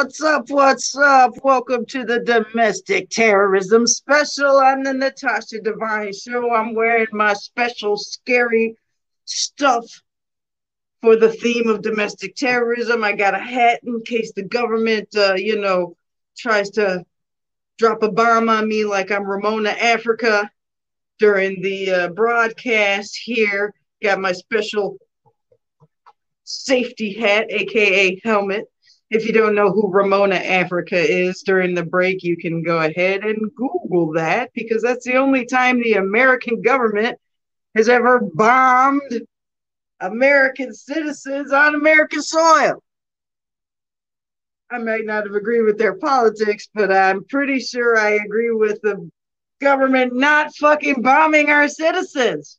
What's up? What's up? Welcome to the domestic terrorism special on the Natasha Devine Show. I'm wearing my special scary stuff for the theme of domestic terrorism. I got a hat in case the government, uh, you know, tries to drop a bomb on me like I'm Ramona Africa during the uh, broadcast here. Got my special safety hat, aka helmet. If you don't know who Ramona Africa is during the break, you can go ahead and Google that because that's the only time the American government has ever bombed American citizens on American soil. I might not have agreed with their politics, but I'm pretty sure I agree with the government not fucking bombing our citizens.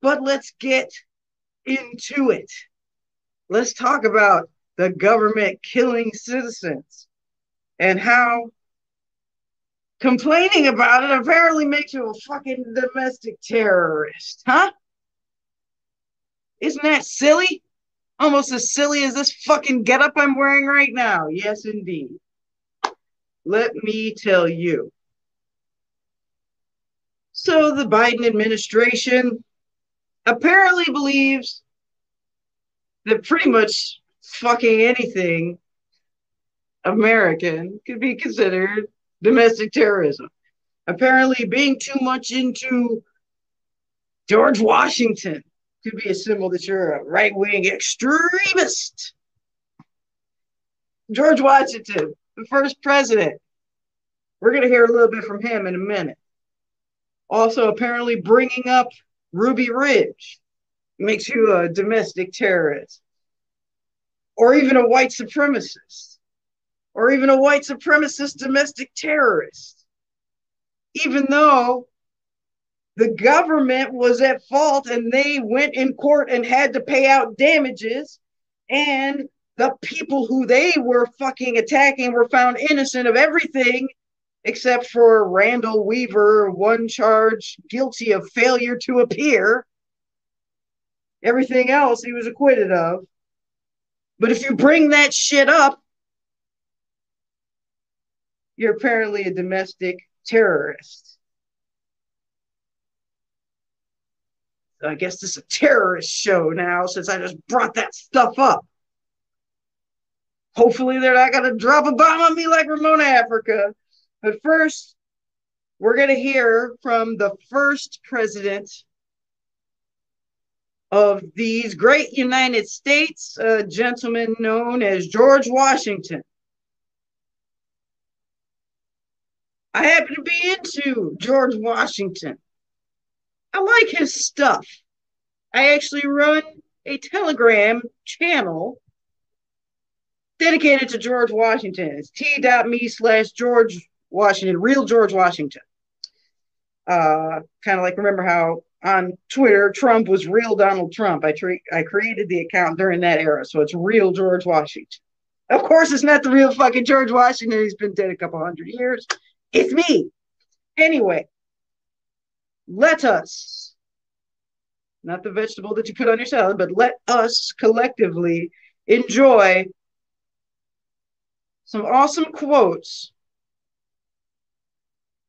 But let's get into it. Let's talk about the government killing citizens and how complaining about it apparently makes you a fucking domestic terrorist, huh? Isn't that silly? Almost as silly as this fucking getup I'm wearing right now. Yes, indeed. Let me tell you. So, the Biden administration apparently believes that pretty much fucking anything American could be considered domestic terrorism. Apparently, being too much into George Washington could be a symbol that you're a right wing extremist. George Washington, the first president. We're going to hear a little bit from him in a minute. Also, apparently, bringing up Ruby Ridge makes you a domestic terrorist or even a white supremacist, or even a white supremacist domestic terrorist, even though the government was at fault and they went in court and had to pay out damages, and the people who they were fucking attacking were found innocent of everything except for Randall Weaver, one charge guilty of failure to appear. Everything else he was acquitted of. But if you bring that shit up, you're apparently a domestic terrorist. I guess this is a terrorist show now since I just brought that stuff up. Hopefully, they're not going to drop a bomb on me like Ramona Africa. But first, we're going to hear from the first president of these great United States, a gentleman known as George Washington. I happen to be into George Washington. I like his stuff. I actually run a Telegram channel dedicated to George Washington. It's t.me slash George Washington, real George Washington. Uh, kind of like remember how on Twitter, Trump was real Donald Trump. I tre- I created the account during that era, so it's real George Washington. Of course, it's not the real fucking George Washington. He's been dead a couple hundred years. It's me. Anyway, let us, not the vegetable that you put on your salad, but let us collectively enjoy some awesome quotes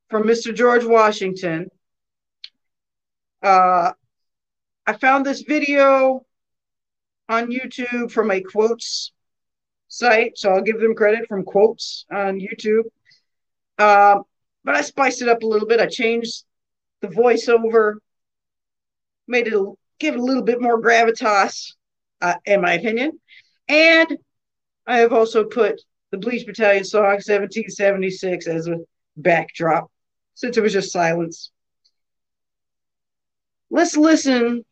from Mr. George Washington uh, I found this video on YouTube from a quotes site, so I'll give them credit from quotes on YouTube. Uh, but I spiced it up a little bit. I changed the voiceover, made it give it a little bit more gravitas, uh, in my opinion. And I have also put the Bleach Battalion song 1776 as a backdrop since it was just silence let's listen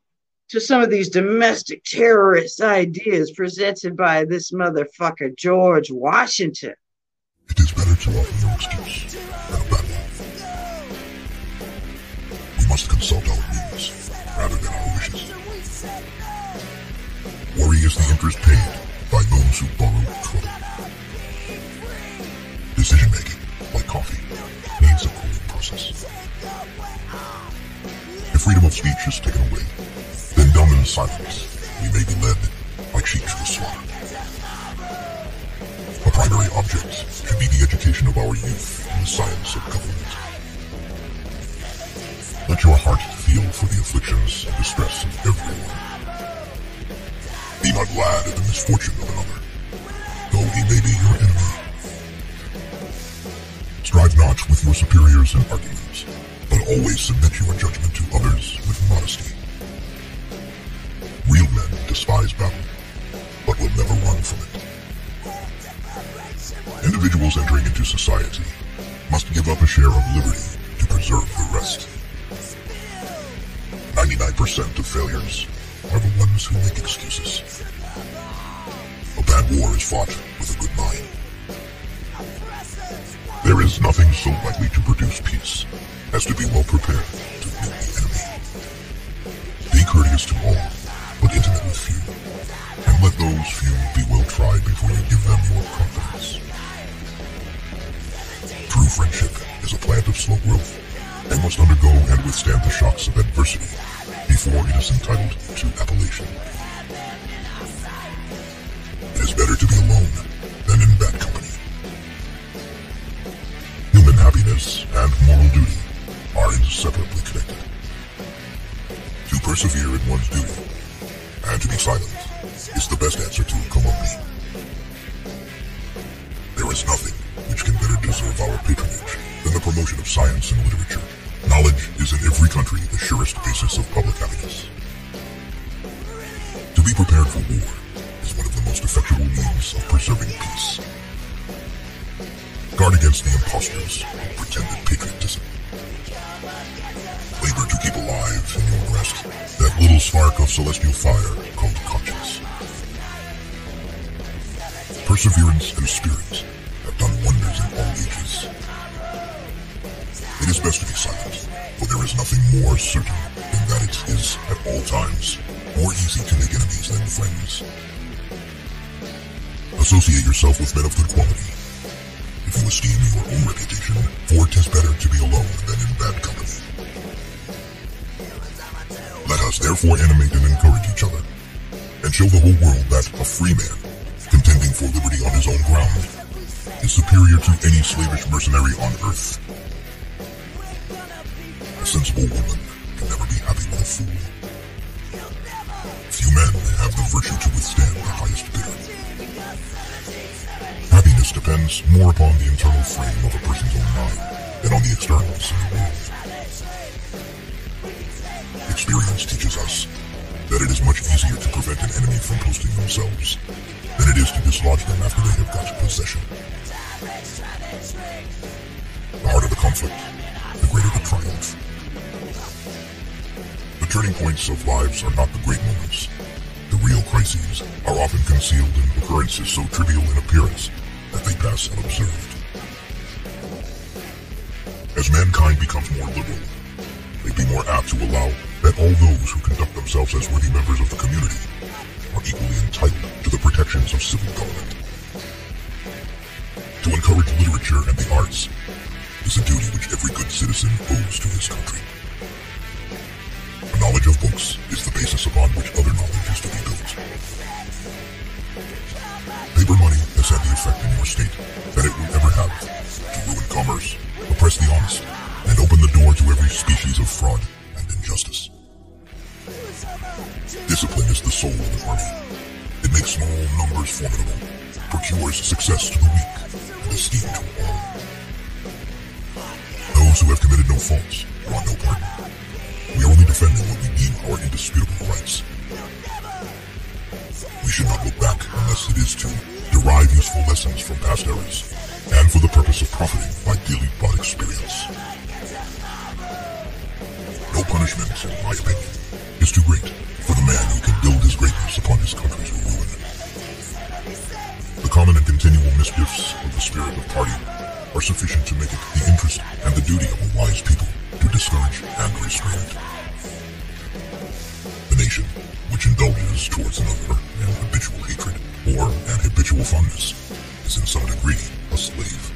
to some of these domestic terrorist ideas presented by this motherfucker, George Washington. It is better to offer no excuse than a bad one. We must consult our needs rather than our wishes. Worry is the interest paid by those who borrow trouble. Decision making, like coffee, needs a cooling process freedom of speech is taken away, then dumb in silence, we may be led like sheep to the slaughter. A primary object should be the education of our youth in the science of government. Let your heart feel for the afflictions and distress of everyone. Be not glad at the misfortune of another, though he may be your enemy. Strive not with your superiors in arguments, always submit your judgment to others with modesty. Real men despise battle, but will never run from it. Individuals entering into society must give up a share of liberty to preserve the rest. 99% of failures are the ones who make excuses. A bad war is fought with a good mind. There is nothing so likely to produce peace as to be well prepared to meet the enemy. Be courteous to all, but intimate with few, and let those few be well tried before you give them your confidence. True friendship is a plant of slow growth and must undergo and withstand the shocks of adversity before it is entitled to appellation. It is better to be alone than in bad company. Human happiness and moral duty are inseparably connected. To persevere in one's duty and to be silent is the best answer to calumny. There is nothing which can better deserve our patronage than the promotion of science and literature. Knowledge is in every country the surest basis of public happiness. To be prepared for war is one of the most effectual means of preserving peace. Guard against the impostors of pretended patriotism. To keep alive in your breast that little spark of celestial fire called conscience. Perseverance and spirit have done wonders in all ages. It is best to be silent, for there is nothing more certain than that it is at all times more easy to make enemies than friends. Associate yourself with men of good quality. If you esteem your own reputation, for it is better to be alone than in bad company. Us therefore animate and encourage each other, and show the whole world that a free man, contending for liberty on his own ground, is superior to any slavish mercenary on earth. A sensible woman can never be happy with a fool. Few men have the virtue to withstand the highest bidder. Happiness depends more upon the internal frame of a person's own mind than on the externals of the world. Experience teaches us that it is much easier to prevent an enemy from posting themselves than it is to dislodge them after they have got possession. The harder the conflict, the greater the triumph. The turning points of lives are not the great moments. The real crises are often concealed in occurrences so trivial in appearance that they pass unobserved. As mankind becomes more liberal, they be more apt to allow that all those who conduct themselves as worthy members of the community are equally entitled to the protections of civil government. To encourage literature and the arts is a duty which every good citizen owes to his country. A knowledge of books is the basis upon which other knowledge is to be built. Paper money has had the effect in your state that it will ever have to ruin commerce, oppress the honest, and open the door to every species of fraud and injustice. Discipline is the soul of an army. It makes small numbers formidable, procures success to the weak, and esteem to all. Those who have committed no faults want no pardon. We are only defending what we deem our indisputable rights. We should not look back unless it is to derive useful lessons from past errors, and for the purpose of profiting by daily bought experience. Punishment, in my opinion, is too great for the man who can build his greatness upon his country's ruin. The common and continual misgifts of the spirit of party are sufficient to make it the interest and the duty of a wise people to discourage and restrain it. The nation, which indulges towards another an habitual hatred or an habitual fondness, is in some degree a slave.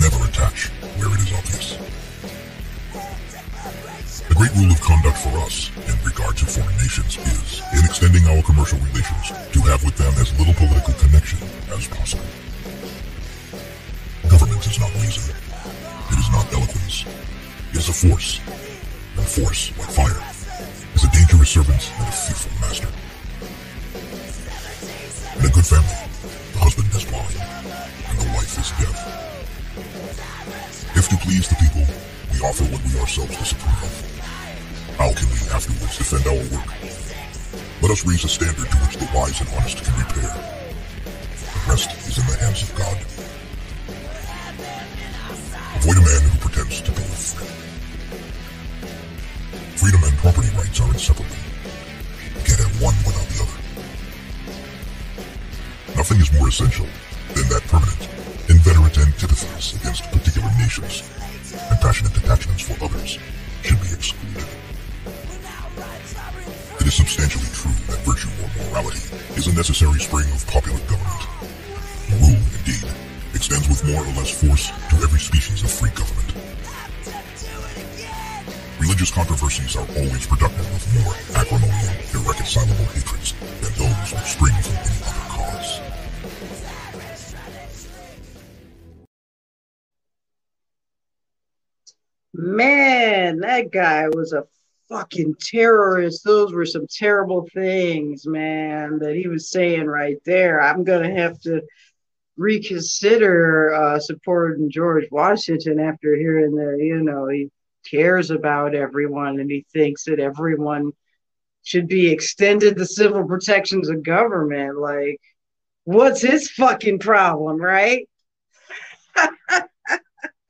Never attach where it is obvious. The great rule of conduct for us in regard to foreign nations is, in extending our commercial relations, to have with them as little political connection as possible. Government is not reason. It is not eloquence. It is a force. And force, like fire, is a dangerous servant and a fearful master. In a good family, the husband is blind, and the wife is deaf. If to please the people, we offer what we ourselves disapprove of. How can we afterwards defend our work? Let us raise a standard to which the wise and honest can repair. The rest is in the hands of God. Avoid a man who pretends to be free. Freedom and property rights are inseparable. Can't have one without the other. Nothing is more essential than that permanent, inveterate antipathies against particular nations and passionate attachments for others should be excluded. It is substantially true that virtue or morality is a necessary spring of popular government. Rule, indeed, extends with more or less force to every species of free government. Religious controversies are always productive of more acrimonious, irreconcilable hatreds than those which spring from any other cause. Man, that guy was a fucking terrorists. Those were some terrible things, man, that he was saying right there. I'm going to have to reconsider uh, supporting George Washington after hearing that, you know, he cares about everyone and he thinks that everyone should be extended the civil protections of government. Like, what's his fucking problem, right?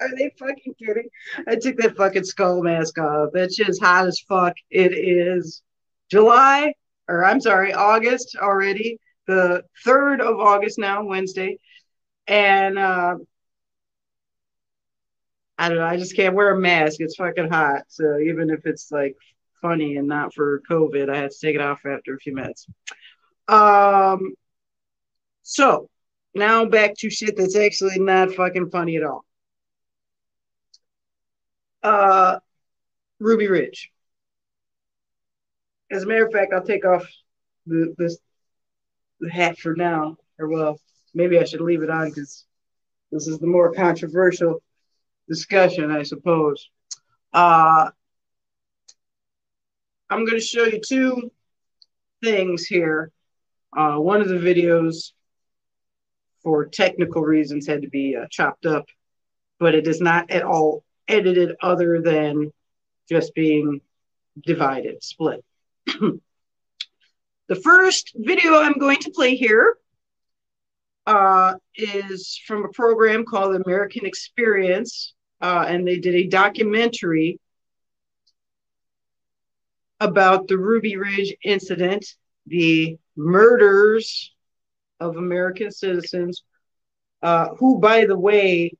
Are they fucking kidding? I took that fucking skull mask off. That shit's hot as fuck. It is July, or I'm sorry, August already. The 3rd of August now, Wednesday. And uh, I don't know. I just can't wear a mask. It's fucking hot. So even if it's like funny and not for COVID, I had to take it off after a few minutes. Um, so now back to shit that's actually not fucking funny at all. Uh, Ruby Ridge. As a matter of fact, I'll take off the this the hat for now, or well, maybe I should leave it on because this is the more controversial discussion, I suppose. Uh, I'm going to show you two things here. Uh, one of the videos, for technical reasons, had to be uh, chopped up, but it is not at all edited other than just being divided, split. the first video I'm going to play here uh, is from a program called American Experience, uh, and they did a documentary about the Ruby Ridge incident, the murders of American citizens, uh, who, by the way,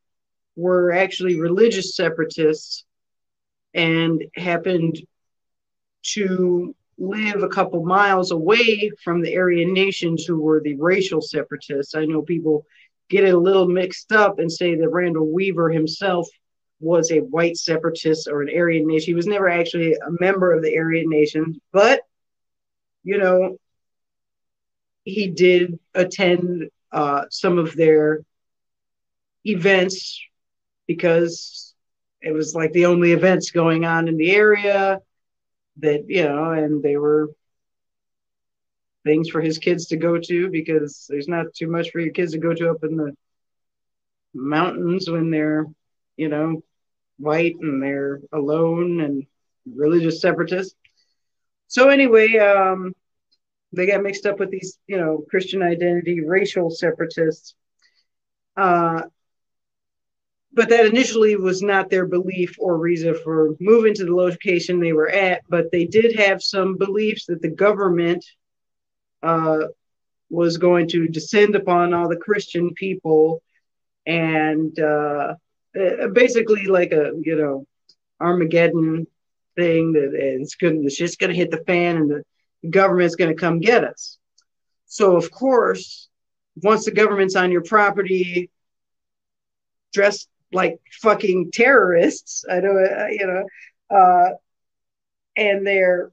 were actually religious separatists and happened to live a couple miles away from the Aryan nations who were the racial separatists. I know people get it a little mixed up and say that Randall Weaver himself was a white separatist or an Aryan nation. He was never actually a member of the Aryan nation, but you know, he did attend uh, some of their events because it was like the only events going on in the area that you know and they were things for his kids to go to because there's not too much for your kids to go to up in the mountains when they're you know white and they're alone and religious separatists. So anyway um they got mixed up with these you know christian identity racial separatists. Uh but that initially was not their belief or reason for moving to the location they were at. But they did have some beliefs that the government uh, was going to descend upon all the Christian people and uh, uh basically like a you know Armageddon thing that it's going it's just going to hit the fan and the government's going to come get us. So of course, once the government's on your property, dressed like fucking terrorists. I know, uh, you know, uh, and they're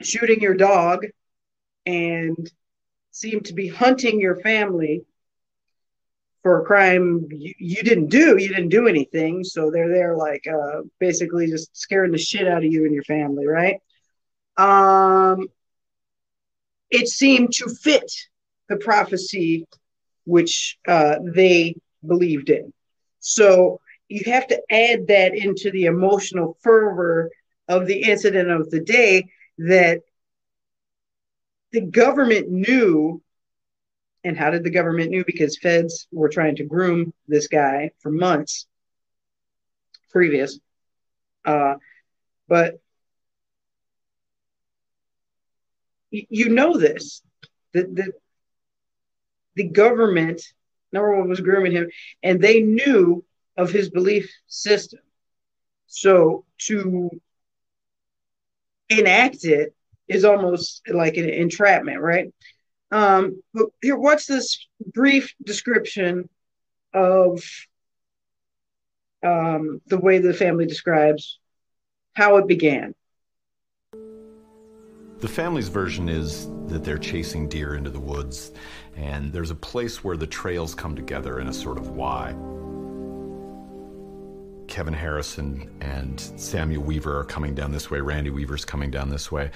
shooting your dog and seem to be hunting your family for a crime you, you, didn't do. You didn't do anything. So they're there, like, uh, basically just scaring the shit out of you and your family, right? Um, it seemed to fit the prophecy which uh, they believed in. So you have to add that into the emotional fervor of the incident of the day that the government knew and how did the government knew? Because feds were trying to groom this guy for months previous. Uh, but you know this that the, the government number one was grooming him and they knew of his belief system. So to enact it is almost like an entrapment right? Um but here what's this brief description of um the way the family describes how it began the family's version is that they're chasing deer into the woods, and there's a place where the trails come together in a sort of Y. Kevin Harrison and Samuel Weaver are coming down this way, Randy Weaver's coming down this way.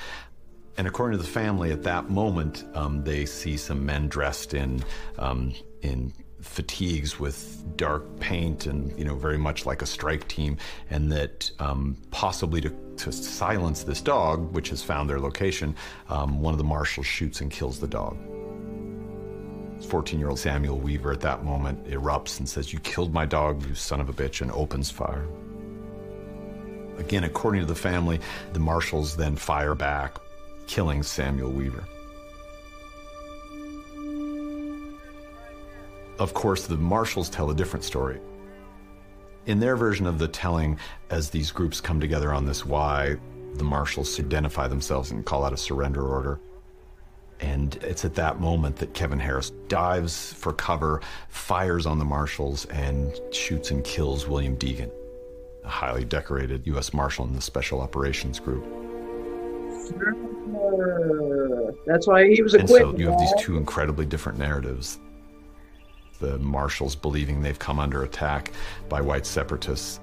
And according to the family, at that moment, um, they see some men dressed in um, in fatigues with dark paint and you know very much like a strike team and that um, possibly to, to silence this dog which has found their location um, one of the marshals shoots and kills the dog. 14 year old samuel weaver at that moment erupts and says you killed my dog you son of a bitch and opens fire. Again according to the family the marshals then fire back killing samuel weaver Of course, the marshals tell a different story. In their version of the telling, as these groups come together on this Y, the marshals identify themselves and call out a surrender order. And it's at that moment that Kevin Harris dives for cover, fires on the marshals, and shoots and kills William Degan, a highly decorated U.S. Marshal in the Special Operations Group. That's why he was acquitted. And so you have these two incredibly different narratives the marshals believing they've come under attack by white separatists,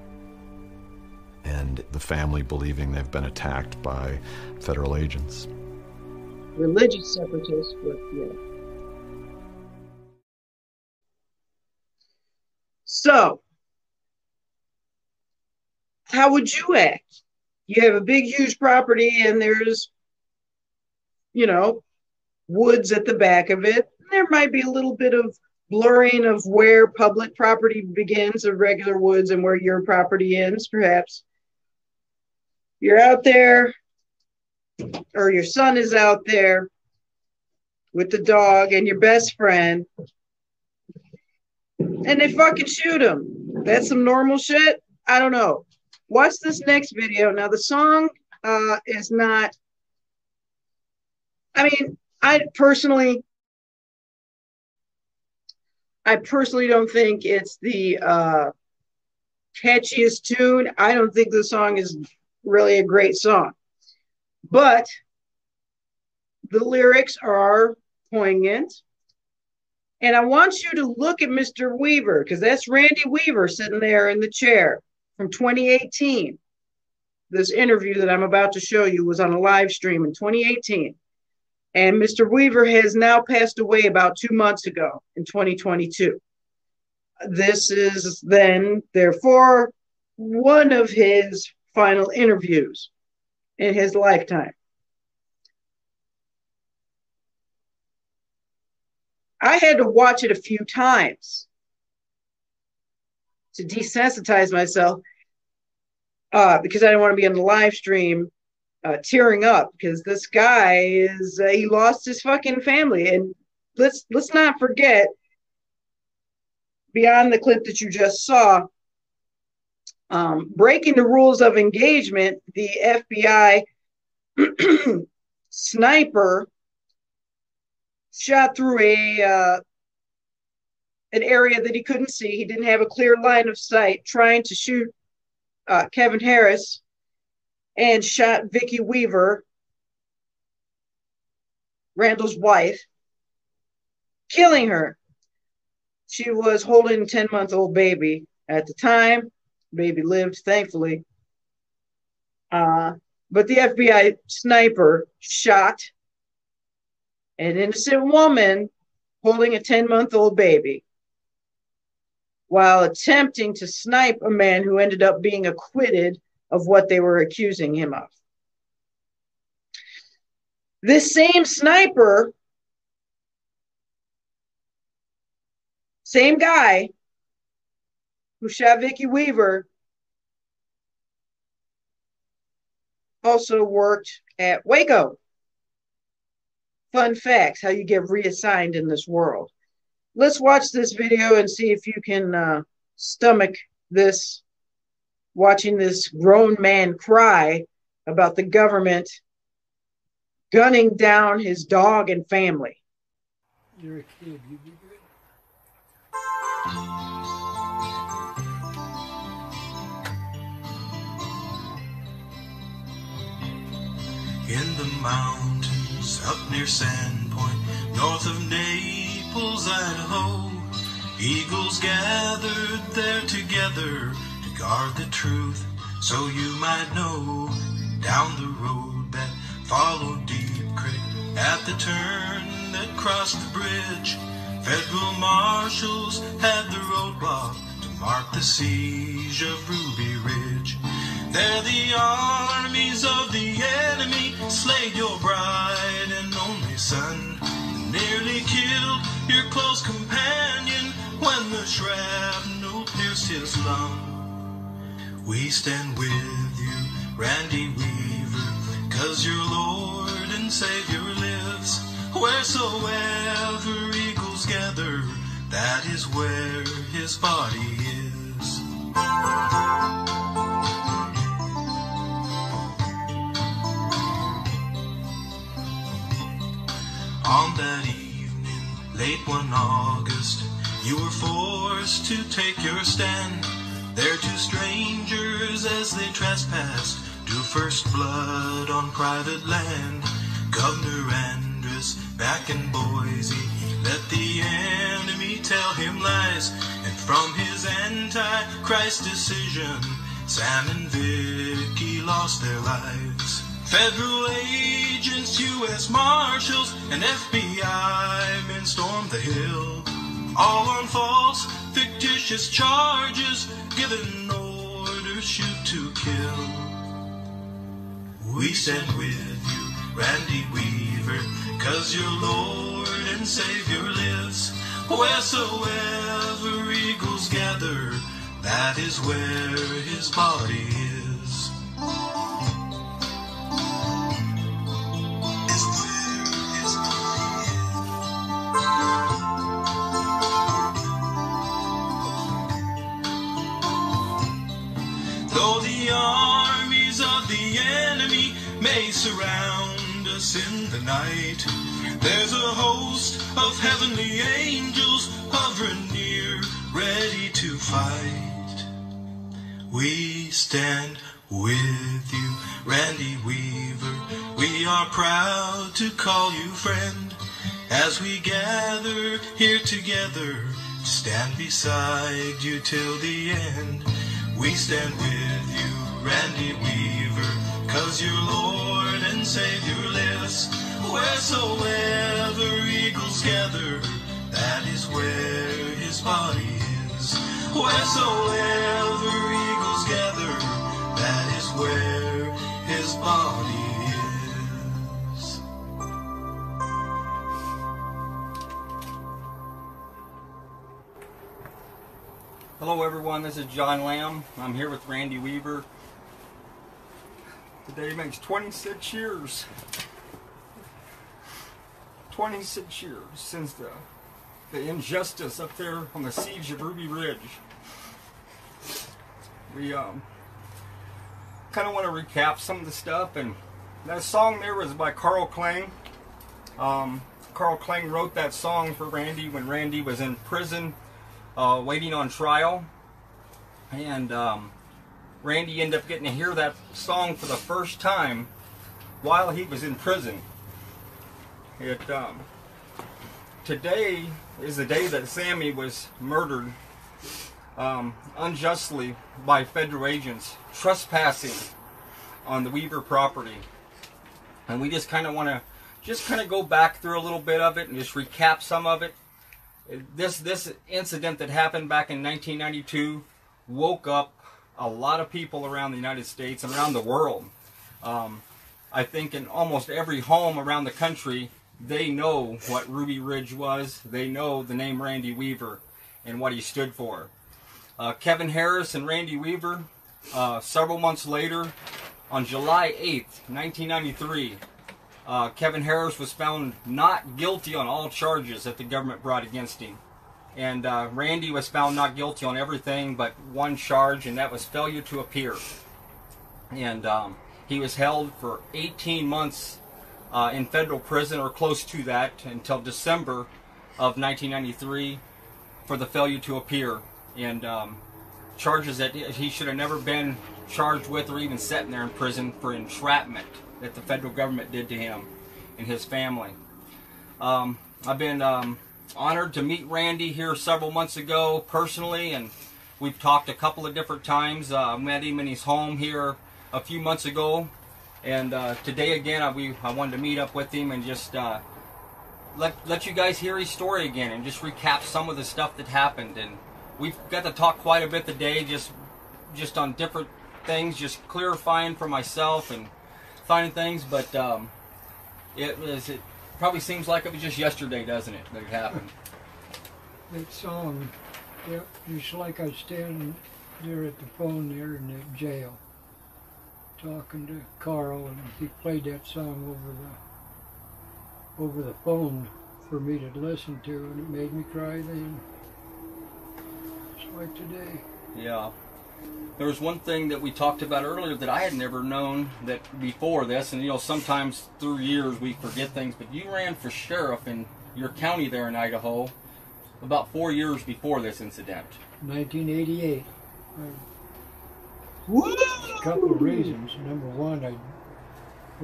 and the family believing they've been attacked by federal agents. Religious separatists, were yeah. So, how would you act? You have a big, huge property, and there's, you know, woods at the back of it. There might be a little bit of blurring of where public property begins of regular woods and where your property ends, perhaps. You're out there, or your son is out there with the dog and your best friend, and they fucking shoot him. That's some normal shit. I don't know. Watch this next video. Now, the song uh, is not, I mean, I personally I personally don't think it's the uh, catchiest tune. I don't think the song is really a great song, but the lyrics are poignant. And I want you to look at Mr. Weaver because that's Randy Weaver sitting there in the chair from 2018. This interview that I'm about to show you was on a live stream in 2018. And Mr. Weaver has now passed away about two months ago in 2022. This is then, therefore, one of his final interviews in his lifetime. I had to watch it a few times to desensitize myself uh, because I didn't want to be on the live stream uh, tearing up because this guy is uh, he lost his fucking family. And let's let's not forget beyond the clip that you just saw um, breaking the rules of engagement the fbi sniper shot through a uh, an area that he couldn't see. He didn't have a clear line of sight trying to shoot uh, kevin harris and shot Vicki Weaver, Randall's wife, killing her. She was holding a 10 month old baby at the time. Baby lived, thankfully. Uh, but the FBI sniper shot an innocent woman holding a 10 month old baby while attempting to snipe a man who ended up being acquitted of what they were accusing him of. This same sniper, same guy who shot Vicki Weaver, also worked at Waco. Fun facts how you get reassigned in this world. Let's watch this video and see if you can uh, stomach this, watching this grown man cry about the government gunning down his dog and family. You're a kid. You be good. In the mountains up near Sandpoint, north of Naples, Idaho, eagles gathered there together to guard the truth, so you might know down the road that followed Deep Creek at the turn that crossed the bridge. Federal marshals had the roadblock to mark the siege of Ruby Ridge. There the armies of the enemy slayed your bride and only son, nearly killed your close companion when the shrapnel pierced his lung. We stand with you, Randy Weaver, cause your Lord and Savior lives. Wheresoever eagles gather, that is where his body is. On that evening, late one August, you were forced to take your stand. There two strangers as they trespassed drew first blood on private land. Governor Andrus back in Boise let the enemy tell him lies, and from his anti-Christ decision, Sam and Vicki lost their lives. Federal agents, U.S. Marshals, and FBI men stormed the hill, all on false, fictitious charges, given orders shoot to kill. We stand with you, Randy Weaver, cause your Lord and Savior lives. Wheresoever eagles gather, that is where his body is. Is where his body is. Though the armies of the enemy may surround us in the night, there's a host of heavenly angels hovering near, ready to fight. We stand with you, Randy Weaver. We are proud to call you friend as we gather here together. Stand beside you till the end. We stand with you, Randy Weaver, cause your Lord and Savior lives. Wheresoever eagles gather, that is where his body is. Wheresoever Hello everyone, this is John Lamb. I'm here with Randy Weaver. Today makes 26 years. 26 years since the, the injustice up there on the siege of Ruby Ridge. We um, kind of want to recap some of the stuff, and that song there was by Carl Klang. Um, Carl Klang wrote that song for Randy when Randy was in prison uh, waiting on trial. And um, Randy ended up getting to hear that song for the first time while he was in prison. It um, today is the day that Sammy was murdered um, unjustly by federal agents trespassing on the Weaver property, and we just kind of want to just kind of go back through a little bit of it and just recap some of it this this incident that happened back in 1992 woke up a lot of people around the United States and around the world. Um, I think in almost every home around the country, they know what Ruby Ridge was. They know the name Randy Weaver and what he stood for. Uh, Kevin Harris and Randy Weaver, uh, several months later, on July 8th, 1993, uh, Kevin Harris was found not guilty on all charges that the government brought against him. And uh, Randy was found not guilty on everything but one charge, and that was failure to appear. And um, he was held for 18 months uh, in federal prison, or close to that, until December of 1993 for the failure to appear. And um, charges that he should have never been charged with or even sitting there in prison for entrapment that the federal government did to him and his family. Um, I've been um, honored to meet Randy here several months ago personally, and we've talked a couple of different times. Uh, I met him in his home here a few months ago, and uh, today again I, we, I wanted to meet up with him and just uh, let let you guys hear his story again and just recap some of the stuff that happened. And we've got to talk quite a bit today, just just on different things, just clarifying for myself and finding things. But um, it was it probably seems like it was just yesterday, doesn't it, that it happened? That song, yep, just like I was standing there at the phone there in the jail, talking to Carl, and he played that song over the over the phone for me to listen to, and it made me cry then. Just like today. Yeah. There was one thing that we talked about earlier that I had never known that before this, and you know, sometimes through years we forget things, but you ran for sheriff in your county there in Idaho about four years before this incident. 1988. A couple of reasons. Number one, I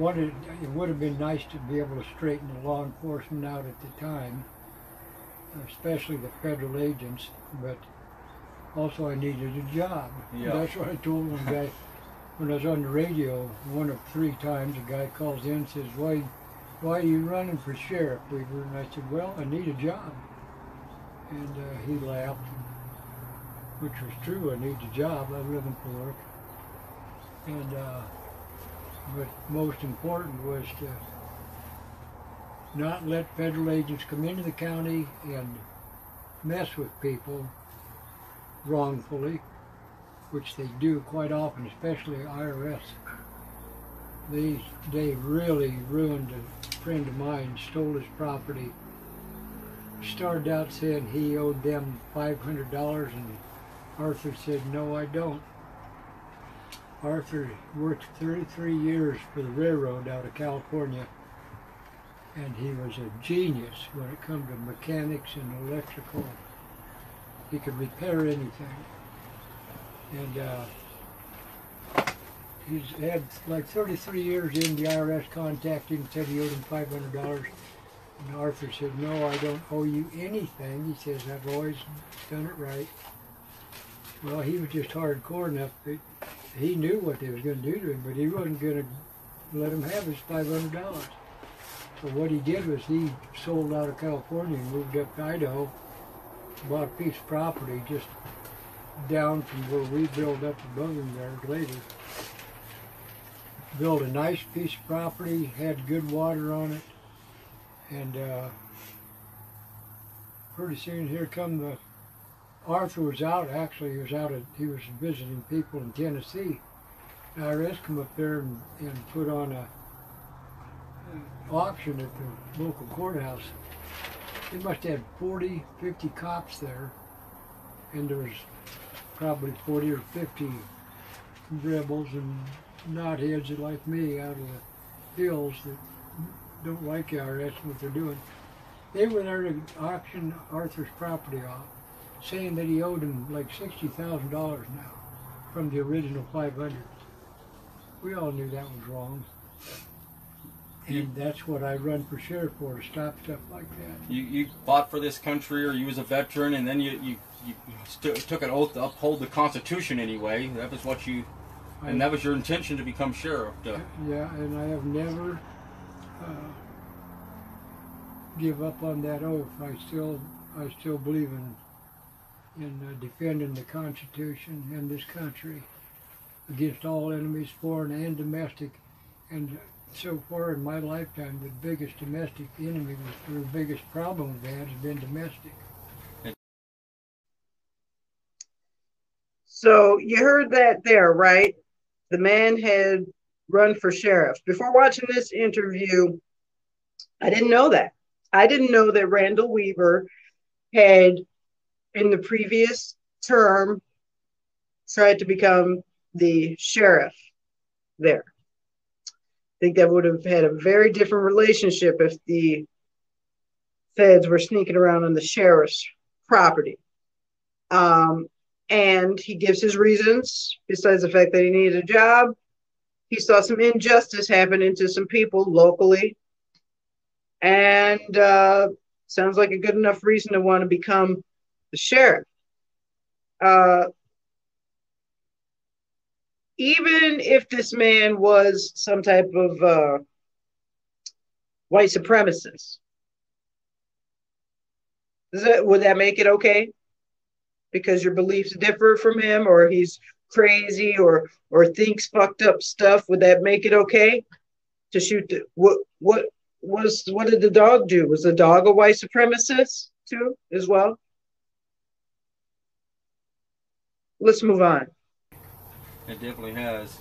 wanted, it would have been nice to be able to straighten the law enforcement out at the time, especially the federal agents, but also I needed a job. Yeah. That's what I told one guy when I was on the radio. One of three times, a guy calls in and says, "Why, why are you running for sheriff, Weaver?" And I said, "Well, I need a job." And uh, he laughed, which was true. I need a job. I'm living for. And uh, but most important was to not let federal agents come into the county and mess with people wrongfully, which they do quite often, especially IRS. They, they really ruined a friend of mine, stole his property. Started out saying he owed them $500 and Arthur said, no, I don't. Arthur worked 33 years for the railroad out of California and he was a genius when it come to mechanics and electrical he could repair anything. And uh, he's had like 33 years in the IRS contacted him, said he owed him $500. And Arthur said, no, I don't owe you anything. He says, I've always done it right. Well, he was just hardcore enough that he knew what they was going to do to him, but he wasn't going to let him have his $500. So what he did was he sold out of California and moved up to Idaho bought a piece of property just down from where we built up the building there later. Built a nice piece of property, had good water on it, and uh, pretty soon here come the Arthur was out actually he was out at, he was visiting people in Tennessee. I IRS come up there and, and put on a, a auction at the local courthouse they must have 40, 50 cops there, and there was probably 40 or 50 rebels and knotheads like me out of the hills that don't like IRS what they're doing. They were there to auction Arthur's property off, saying that he owed them like $60,000 now from the original 500. We all knew that was wrong. And that's what I run for sheriff for, to stop stuff like that. You, you fought for this country, or you was a veteran, and then you you, you took an oath to uphold the Constitution anyway. That was what you, and that was your intention to become sheriff. To, Yeah, and I have never uh, give up on that oath. I still I still believe in in uh, defending the Constitution and this country against all enemies, foreign and domestic. And so far in my lifetime, the biggest domestic enemy, was, the biggest problem we've had has been domestic. So you heard that there, right? The man had run for sheriff. Before watching this interview, I didn't know that. I didn't know that Randall Weaver had, in the previous term, tried to become the sheriff there. Think that would have had a very different relationship if the feds were sneaking around on the sheriff's property. Um, and he gives his reasons, besides the fact that he needed a job. He saw some injustice happening to some people locally. And uh, sounds like a good enough reason to want to become the sheriff. Uh, even if this man was some type of uh, white supremacist, that, would that make it okay? because your beliefs differ from him or he's crazy or or thinks fucked up stuff would that make it okay to shoot the, what what was what did the dog do? Was the dog a white supremacist too as well? Let's move on it definitely has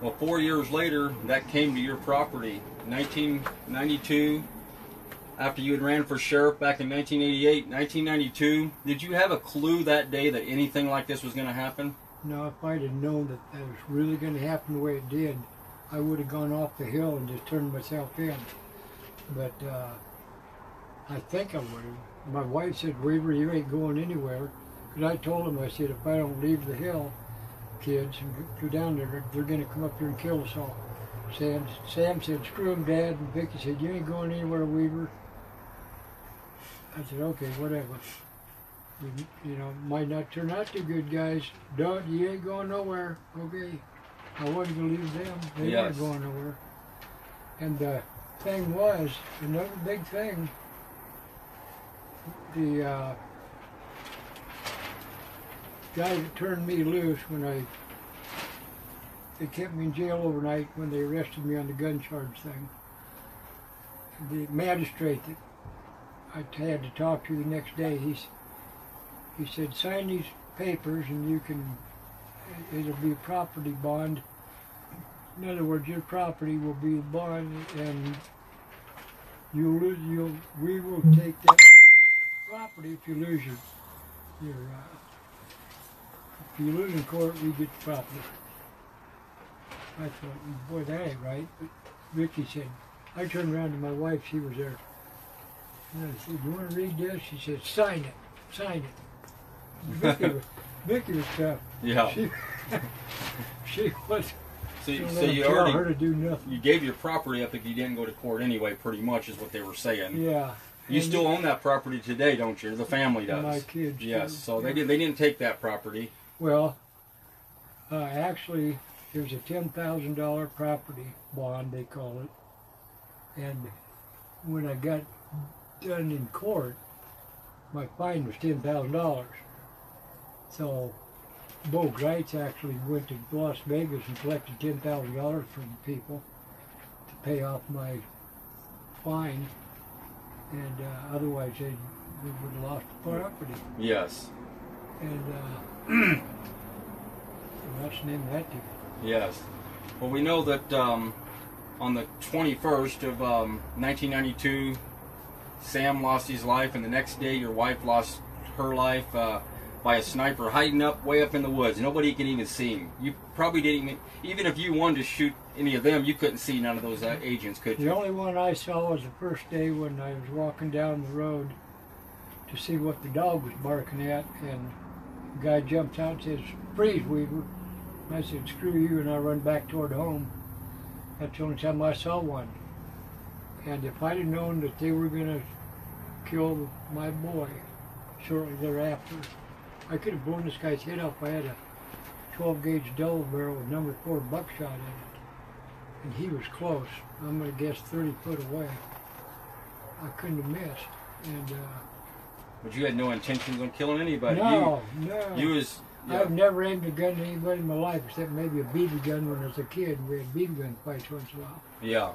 well four years later that came to your property 1992 after you had ran for sheriff back in 1988, 1992, did you have a clue that day that anything like this was going to happen? No, if I'd have known that that was really going to happen the way it did, I would have gone off the hill and just turned myself in. But uh, I think I would have. My wife said, Weaver, you ain't going anywhere. Because I told him, I said, if I don't leave the hill, kids, and go down there, they're going to come up here and kill us all. Sam, Sam said, screw him, Dad. And Vicki said, you ain't going anywhere, Weaver. I said, okay, whatever. You, you know, might not turn out too good, guys. Don't, you ain't going nowhere. Okay. I wasn't going to leave them. They yes. weren't going nowhere. And the thing was, another big thing, the uh, guy that turned me loose when I, they kept me in jail overnight when they arrested me on the gun charge thing. The magistrate that I had to talk to the next day. He's, he said, sign these papers and you can, it'll be a property bond. In other words, your property will be a bond and you'll lose, you'll, we will take that property if you lose your, your uh, you lose in court, we get the property. I thought, boy, that ain't right. But Ricky said, I turned around to my wife, she was there. And I said, you want to read this? She said, sign it, sign it. Vicki was, Vicki was tough. Yeah. She, she was. So, you, so you already her to do nothing. you gave your property up if you didn't go to court anyway. Pretty much is what they were saying. Yeah. You and still own that property today, don't you? The family does. My kids. Yes. Do. So yeah. they did. They didn't take that property. Well, uh, actually, was a ten thousand dollar property bond, they call it, and when I got done in court, my fine was ten thousand dollars. So Bo Gritz actually went to Las Vegas and collected ten thousand dollars from people to pay off my fine, and uh, otherwise they, they would have lost the property. Yes. And uh, the name that. Yes. Well, we know that um, on the 21st of um, 1992, Sam lost his life, and the next day your wife lost her life uh, by a sniper hiding up way up in the woods. Nobody can even see him. You probably didn't even, even if you wanted to shoot any of them, you couldn't see none of those uh, agents, could you? The only one I saw was the first day when I was walking down the road to see what the dog was barking at, and guy jumps out and says, freeze, Weaver. And I said, screw you, and I run back toward home. That's the only time I saw one. And if I'd have known that they were going to kill my boy shortly thereafter, I could have blown this guy's head off. I had a 12 gauge double barrel with number four buckshot in it. And he was close. I'm going to guess 30 foot away. I couldn't have missed. And uh, But you had no intentions on killing anybody. no, no. You, you was. yeah. I've never aimed a gun at anybody in my life except maybe a BB gun when I was a kid. We had BB gun fights once in a while. Yeah.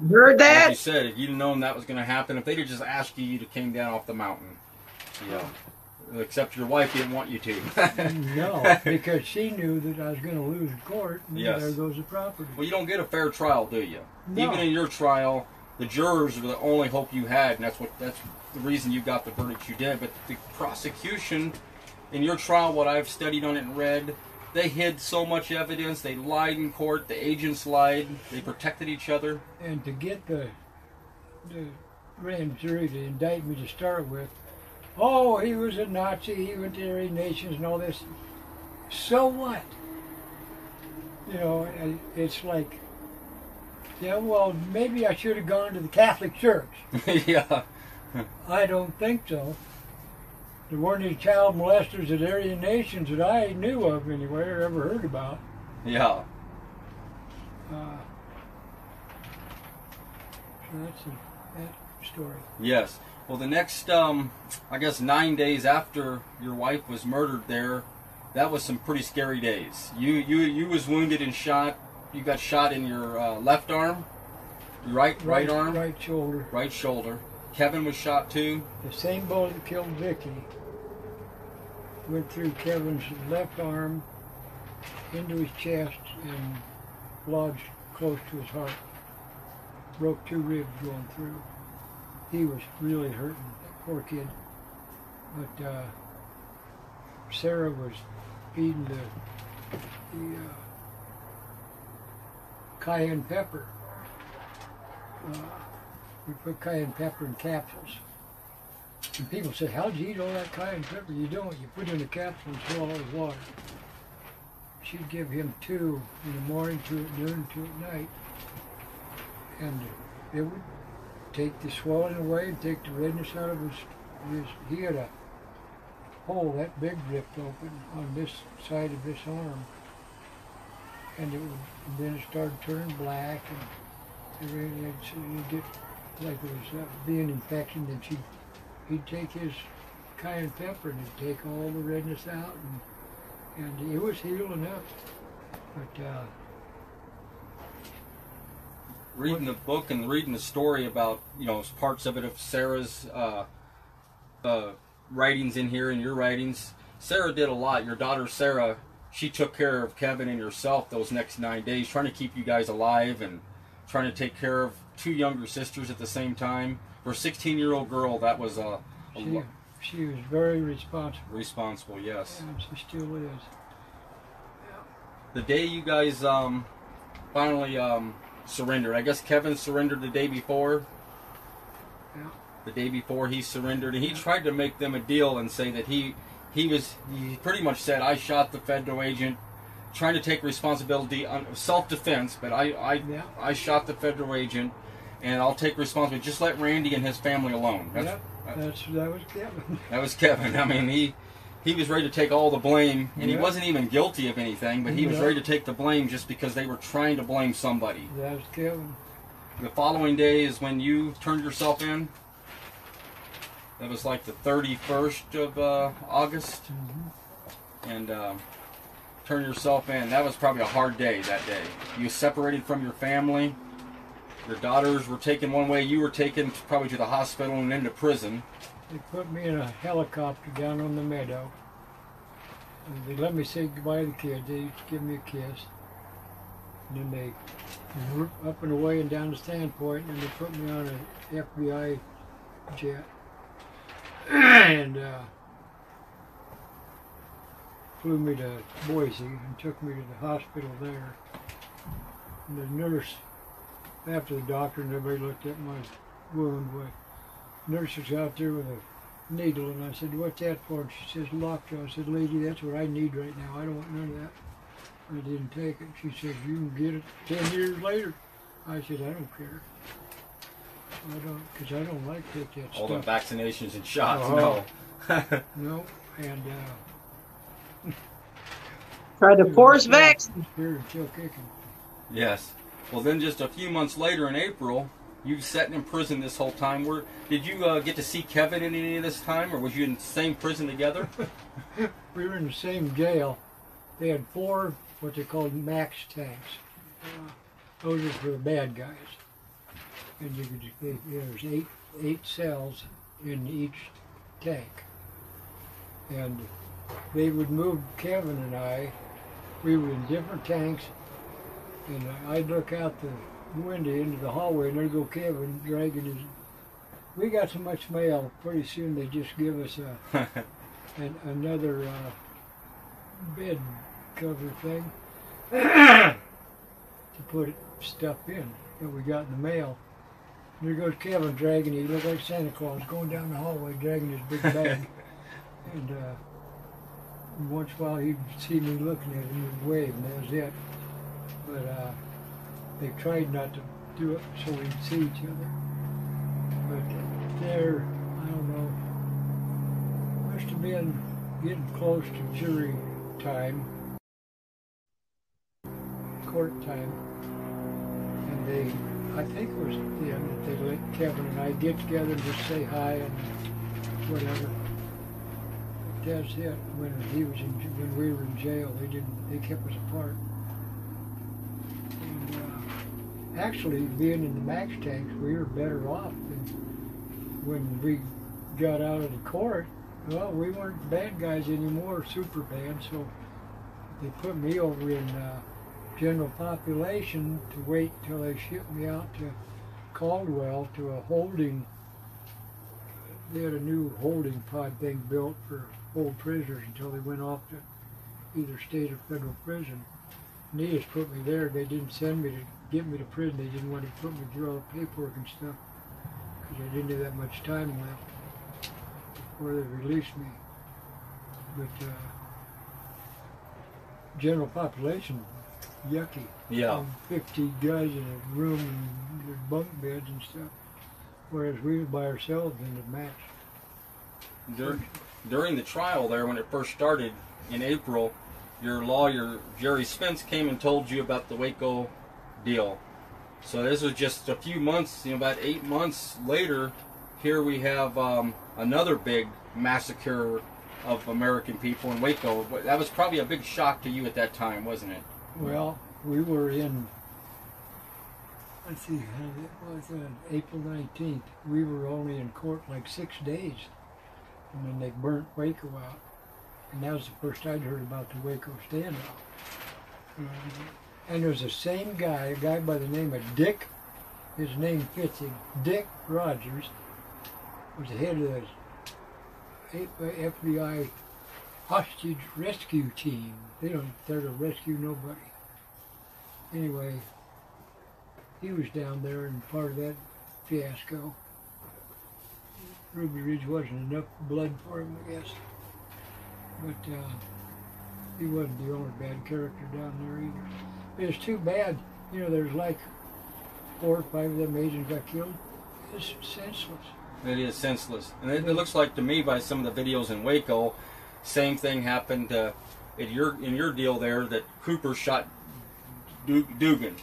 You heard Like you said, if you'd known that was going to happen, if they'd have just asked you, you'd have came down off the mountain. Yeah. Except your wife didn't want you to. No, because she knew that I was going to lose in court, and Yes. there goes the property. well, you don't get a fair trial, do you? No. Even in your trial, the jurors were the only hope you had, and that's what that's the reason you got the verdict you did. But the prosecution, in your trial, what I've studied on it and read, they hid so much evidence. They lied in court. The agents lied. They protected each other. And to get the the grand jury to indict me to start with, oh, he was a Nazi, he went to the Aryan Nations and all this. So what? You know, it's like, yeah, well, maybe I should have gone to the Catholic Church. yeah. I don't think so. There weren't any child molesters at Aryan Nations that I knew of anyway or ever heard about. Yeah. Uh, so that's a, that story. Yes. Well, the next, um, I guess, nine days after your wife was murdered, there, that was some pretty scary days. You, you, you was wounded and shot. You got shot in your uh, left arm, your right, right, arm, right. Shoulder, right shoulder. Kevin was shot too. The same bullet that killed Vicki went through Kevin's left arm into his chest and lodged close to his heart. Broke two ribs going through. He was really hurting, that poor kid. But uh, Sara was feeding the, the uh, cayenne pepper. Uh, we put cayenne pepper in capsules. And people said, how'd you eat all that cayenne pepper? You don't. You put it in a capsule and swallow the water. She'd give him two in the morning, two at noon, two at night. And it would take the swelling away and take the redness out of his, his he had a hole that big ripped open on this side of this arm. And it would, and then it started turning black and everything. So you get like it was uh, being infection. Then she, he'd take his cayenne pepper and he'd take all the redness out, and and it was healing up. But uh, Reading the book and reading the story about, you know, parts of it of Sara's uh, uh, writings in here and your writings. Sara did a lot. Your daughter Sara, she took care of Kevin and yourself those next nine days, trying to keep you guys alive and trying to take care of two younger sisters at the same time. For a 16 year old girl, that was a, a she she was very responsible, responsible, yes. and she still is. The day you guys um, finally um, surrendered, I guess Kevin surrendered the day before. Yeah. The day before he surrendered, and he tried to make them a deal and say that he he was he pretty much said I shot the federal agent, trying to take responsibility on self defense, but I I Yeah. I shot the federal agent, and I'll take responsibility. Just let Randy and his family alone. That's, Yep, that's that was Kevin. that was Kevin. I mean, he he was ready to take all the blame, and he wasn't even guilty of anything, but he was ready to take the blame just because they were trying to blame somebody. That was Kevin. The following day is when you turned yourself in. That was like the 31st of uh, August, and um, turned yourself in. That was probably a hard day that day. You separated from your family. Your daughters were taken one way. You were taken to, probably to the hospital and into prison. They put me in a helicopter down on the meadow. And they let me say goodbye to the kids. They give me a kiss. And then they up and away and down the Sandpoint, and they put me on an FBI jet. and uh, flew me to Boise and took me to the hospital there. And the nurse, after the doctor and everybody looked at my wound, went, nurse was out there with a needle, and I said, "What's that for?" And she says, "Lockjaw." I said, "Lady, that's what I need right now. I don't want none of that." I didn't take it. She said, "You can get it ten years later." I said, "I don't care. I don't, because I don't like to take that All the vaccinations and shots. Oh. No. No, and uh, Tried to force vax. Here and still kicking. Yes. Well, then just a few months later in April, you sat in prison this whole time. Were did you uh, get to see Kevin in any of this time, or was you in the same prison together? We were in the same jail. They had four what they called max tanks. Those were for bad guys. And you could, they, there's eight eight cells in each tank. And they would move Kevin and I. We were in different tanks, and I'd look out the window into the hallway, and there'd go Kevin dragging his. We got so much mail. Pretty soon they just give us a an, another uh, bed cover thing to put stuff in that we got in the mail. And there goes Kevin dragging. He looked like Santa Claus going down the hallway dragging his big bag. and uh, once in a while he'd see me looking at him and wave, and that was it. But uh, they tried not to do it so we'd see each other. But they're, I don't know, must have been getting close to jury time, court time, and they, I think it was then that they let Kevin and I get together and just say hi and whatever. That's it. When he was in, when we were in jail, they didn't, they kept us apart. And, uh, actually, being in the max tanks, we were better off than when we got out of the court. Well, we weren't bad guys anymore, super bad, so they put me over in uh, general population to wait till they shipped me out to Caldwell to a holding. They had a new holding pod thing built for old prisoners until they went off to either state or federal prison. And they just put me there. They didn't send me to get me to prison. They didn't want to put me through all the paperwork and stuff because I didn't have that much time left before they released me. But uh, general population, yucky. Yeah. Um, 50 guys in a room and bunk beds and stuff. Whereas we were by ourselves in the match. Dur- during the trial there, when it first started in April, your lawyer Gerry Spence came and told you about the Waco deal. So this was just a few months, you know, about eight months later. Here we have um, another big massacre of American people in Waco. That was probably a big shock to you at that time, wasn't it? Well, we were in, let's see, it was uh, April 19th. We were only in court like six days. And then they burnt Waco out. And that was the first I'd heard about the Waco standoff. Um, And there was the same guy, a guy by the name of Dick, his name fits him, Dick Rogers, was the head of the FBI hostage rescue team. They don't there to rescue nobody. Anyway, he was down there and part of that fiasco. Ruby Ridge wasn't enough blood for him, I guess. But uh, he wasn't the only bad character down there either. It's too bad. You know, there's like four or five of them agents got killed. It's senseless. It is senseless, and it, it looks like to me by some of the videos in Waco, same thing happened uh, at your in your deal there that Cooper shot Du- Degan,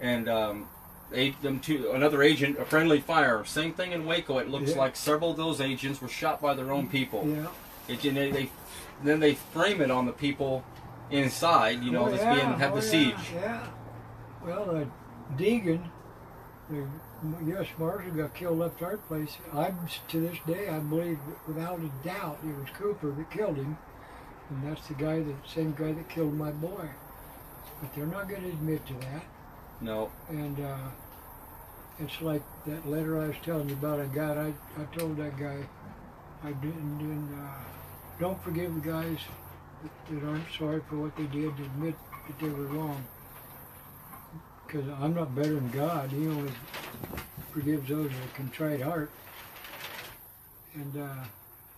and um, them two another agent a friendly fire. Same thing in Waco. It looks Yeah. like several of those agents were shot by their own people. Yeah. It, and they, they then they frame it on the people inside. You know, Oh, that's yeah, being have oh, the yeah, siege. Yeah. Well, uh, Degan, the U.S. Marshal, got killed left our place. I'm to this day, I believe without a doubt, it was Cooper that killed him, and that's the guy, the same guy that killed my boy. But they're not going to admit to that. No, And uh, it's like that letter I was telling you about. I got. I, I told that guy, I didn't. didn't uh, don't forgive the guys that, aren't sorry for what they did. To admit that they were wrong. Because I'm not better than God. He only forgives those with a contrite heart. And uh,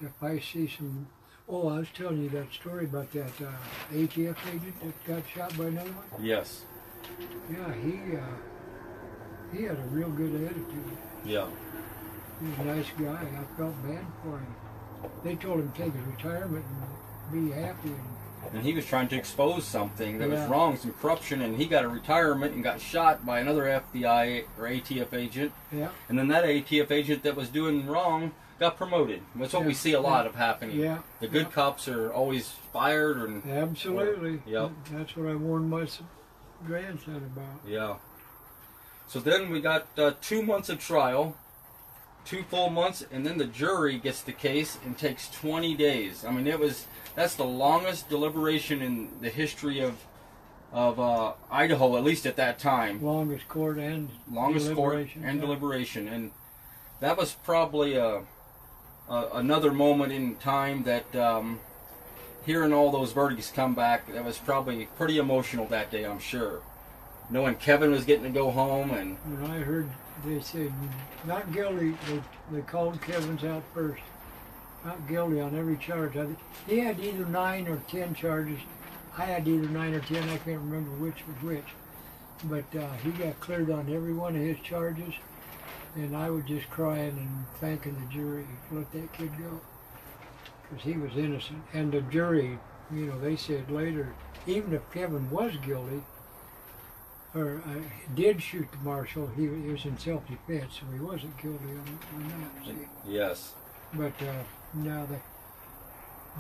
if I see some, oh, I was telling you that story about that uh, ATF agent that got shot by another one. yes, Yeah, he uh, he had a real good attitude. yeah, He was a nice guy. I felt bad for him. They told him to take his retirement and be happy, and he was trying to expose something that Yeah. was wrong, some corruption, and he got a retirement and got shot by another FBI or ATF agent, Yeah, and then that ATF agent that was doing wrong got promoted. That's what we see a lot of happening. yeah, The good Yeah. cops are always fired, and absolutely. Yep. That's what I warned my grandson about. Yeah. So then we got uh, two months of trial, two full months, and then the jury gets the case and takes 20 days. I mean, it was that's the longest deliberation in the history of of uh, Idaho, at least at that time. Longest court and Longest court and yeah. deliberation, and that was probably a, a another moment in time that. Um, Hearing all those verdicts come back, that was probably pretty emotional that day, I'm sure. Knowing Kevin was getting to go home and When I heard they said not guilty, they, they called Kevin's out first. Not guilty on every charge. I, he had either nine or ten charges. I had either nine or ten. I can't remember which was which. But uh, he got cleared on every one of his charges, and I was just crying and thanking the jury let that kid go, because he was innocent. And the jury, you know, they said later, even if Kevin was guilty, or uh, did shoot the marshal, he, was in self-defense, so he wasn't guilty on, on that. See? yes, But uh, now the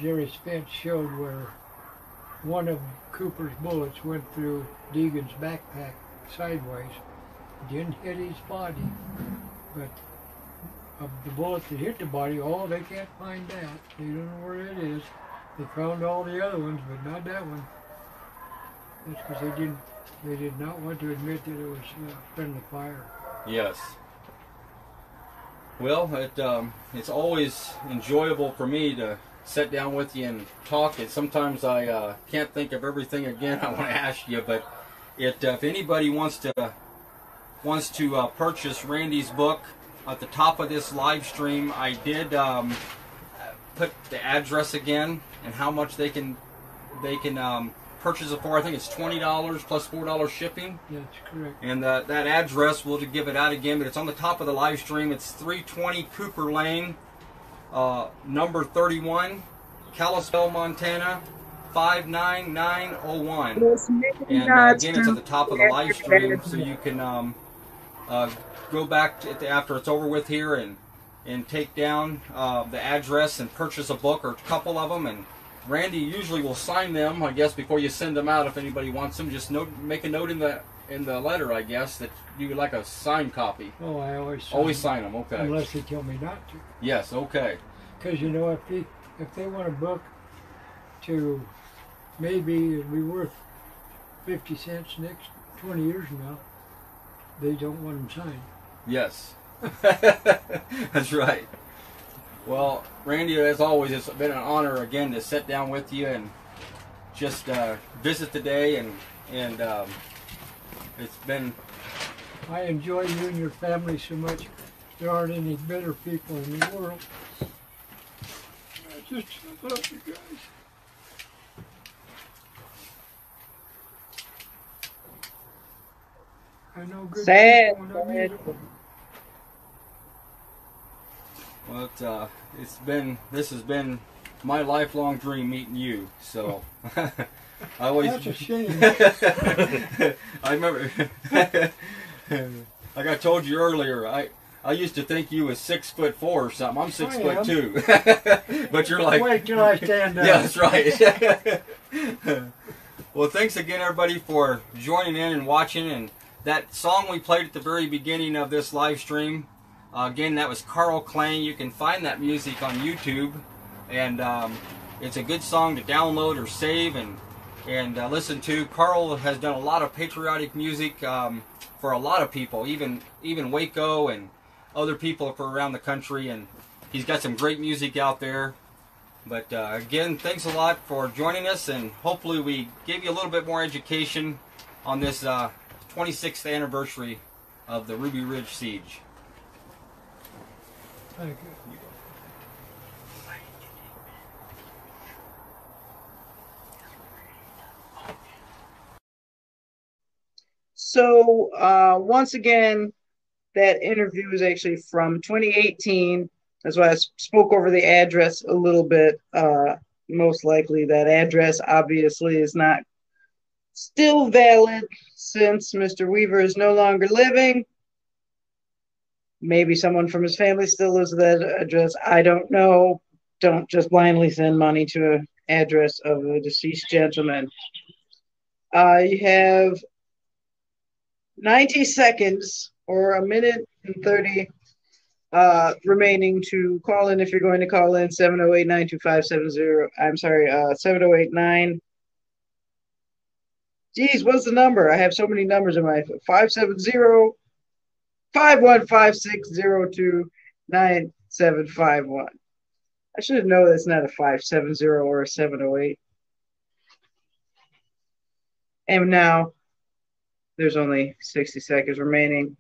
Gerry Spence showed where one of Cooper's bullets went through Degan's backpack sideways, didn't hit his body, but of the bullet that hit the body, oh, they can't find that. They don't know where it is. They found all the other ones, but not that one. That's because they didn't. They did not want to admit that it was uh, friendly fire. yes. Well, it um, it's always enjoyable for me to sit down with you and talk. And sometimes I uh, can't think of everything again I want to ask you, but it uh, if anybody wants to wants to uh, purchase Randy's book at the top of this live stream, I did um, put the address again and how much they can they can um, purchase it for. I think it's twenty dollars plus four dollars shipping. Yeah, that's correct. And uh, that address, we'll give it out again, but it's on the top of the live stream. It's 320 Cooper Lane, uh, number 31, Kalispell, Montana, 59901. And uh, again, it's at the top of the live stream, so you can um, uh, go back to, after it's over with here and and take down uh, the address and purchase a book or a couple of them. And Randy usually will sign them, I guess, before you send them out. If anybody wants them, just note, make a note in the in the letter, I guess, that you would like a signed copy. Oh, I always sign Always sign them. Okay. unless they tell me not to. Yes. Okay. Because you know, if they if they want a book to maybe it'll be worth fifty cents next twenty years from now, they don't want them signed. Yes. That's right. Well, Randy, as always, it's been an honor again to sit down with you and just uh, visit today, and and um, it's been I enjoy you and your family so much. There aren't any better people in the world. I just love you guys. I know good Sad, people when I meet sad. them. well, it, uh, it's been this has been my lifelong dream meeting you. So I always That's a shame. I remember, like I told you earlier, I I used to think you was six foot four or something. I'm six I foot am. two, but you're like Wait till I stand up. yeah, that's right. well, thanks again, everybody, for joining in and watching. And that song we played at the very beginning of this live stream, uh, again, that was Carl Klang. You can find that music on YouTube, and um, it's a good song to download or save and and uh, listen to. Carl has done a lot of patriotic music um, for a lot of people, even even Waco and other people from around the country, and he's got some great music out there. But uh, again, thanks a lot for joining us, and hopefully we gave you a little bit more education on this uh, 26th anniversary of the Ruby Ridge Siege. Thank you. So uh, once again, that interview is actually from 2018. That's why I spoke over the address a little bit. Uh, most likely that address obviously is not still valid since Mr. Weaver is no longer living. Maybe someone from his family still lives at that address. I don't know. Don't just blindly send money to an address of a deceased gentleman. Uh, you have 90 seconds or a minute and 30 uh, remaining to call in if you're going to call in 708 925 I'm sorry, uh, 708 9. Geez, what's the number? I have so many numbers in my 570 515602 9751. I should know that's not a 570 or a 708. And now there's only 60 seconds remaining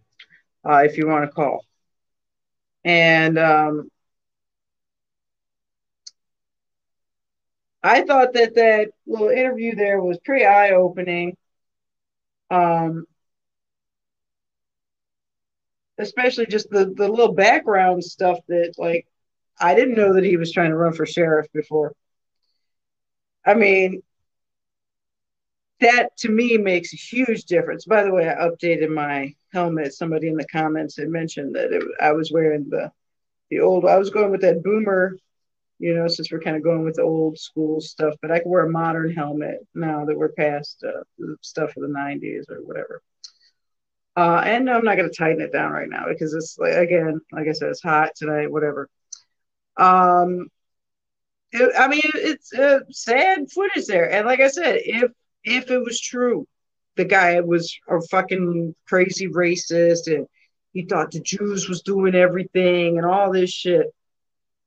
uh, if you want to call. And um, I thought that that little interview there was pretty eye opening. Um, especially just the, the little background stuff that, like, I didn't know that he was trying to run for sheriff before. I mean, that to me makes a huge difference. By the way, I updated my helmet. Somebody in the comments had mentioned that it, I was wearing the the old. I was going with that boomer, you know, since we're kind of going with the old school stuff. But I can wear a modern helmet now that we're past uh, the stuff of the '90s or whatever. Uh, and I'm not going to tighten it down right now because it's like, again, like I said, it's hot tonight. Whatever. Um, it, I mean, it's uh, sad footage there, and like I said, if if it was true, the guy was a fucking crazy racist and he thought the Jews was doing everything and all this shit.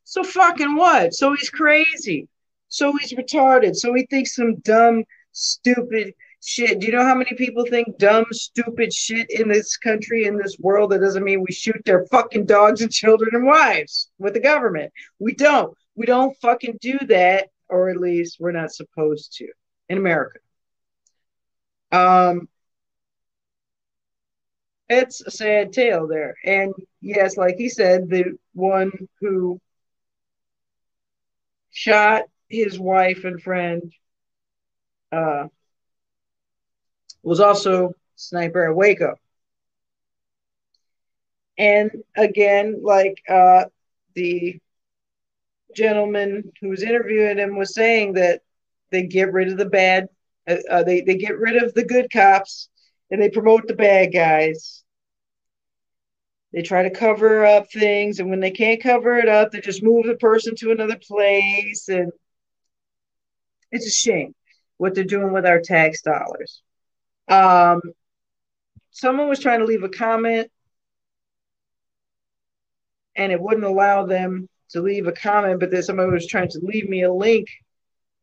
So fucking what? So he's crazy. So he's retarded. So he thinks some dumb, stupid shit. Do you know how many people think dumb, stupid shit in this country, in this world? That doesn't mean we shoot their fucking dogs and children and wives with the government. We don't. We don't fucking do that, or at least we're not supposed to in America. Um, it's a sad tale there. And yes, like he said, the one who shot his wife and friend uh, was also sniper at Waco. And again, like uh, the gentleman who was interviewing him was saying that they get rid of the bad uh, uh, they they get rid of the good cops and they promote the bad guys. They try to cover up things, and when they can't cover it up, they just move the person to another place, and it's a shame what they're doing with our tax dollars. Um, someone was trying to leave a comment, and it wouldn't allow them to leave a comment, but then somebody was trying to leave me a link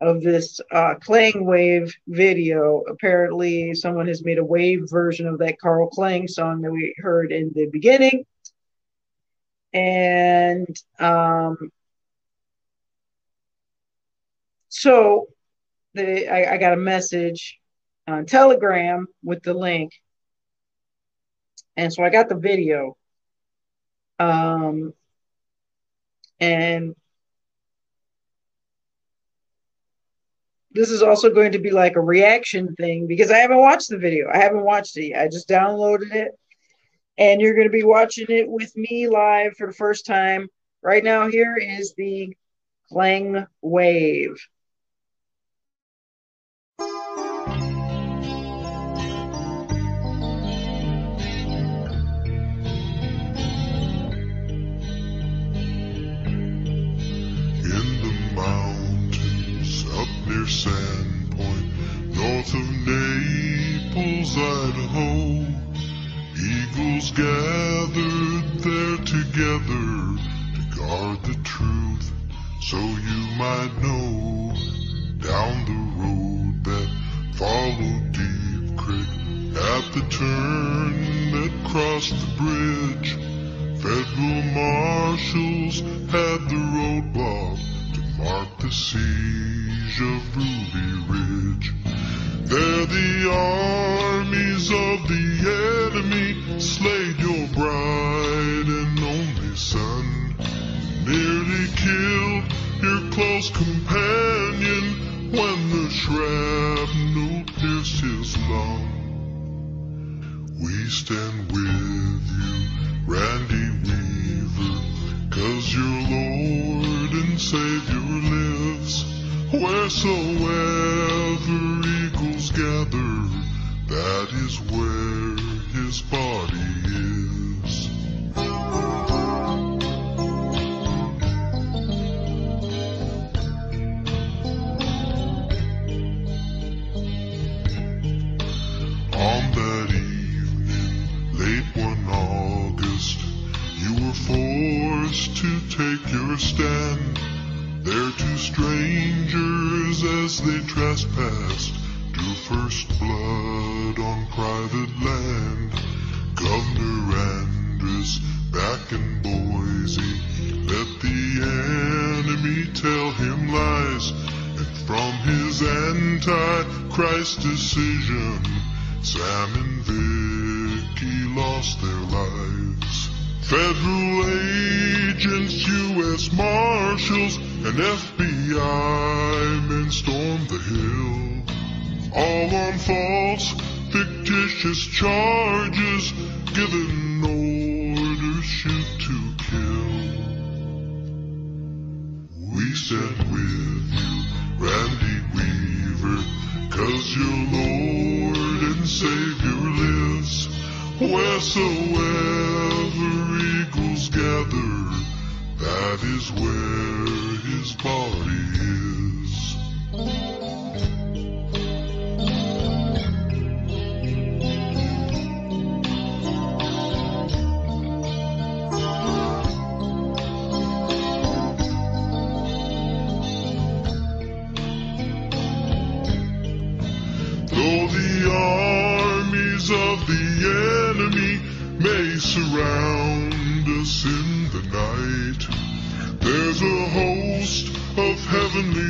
of this uh, Klang Wave video. Apparently, someone has made a wave version of that Carl Klang song that we heard in the beginning. And um, so the, I, I got a message on Telegram with the link. And so I got the video. Um, and this is also going to be like a reaction thing because I haven't watched the video. I haven't watched it yet. I just downloaded it. And you're going to be watching it with me live for the first time. Right now, here is the Klang Wave. Sandpoint, north of Naples, Idaho. Eagles gathered there together to guard the truth, so you might know. Down the road that followed Deep Creek, at the turn that crossed the bridge, federal marshals had the that is where his body is. Though the armies of the enemy may surround of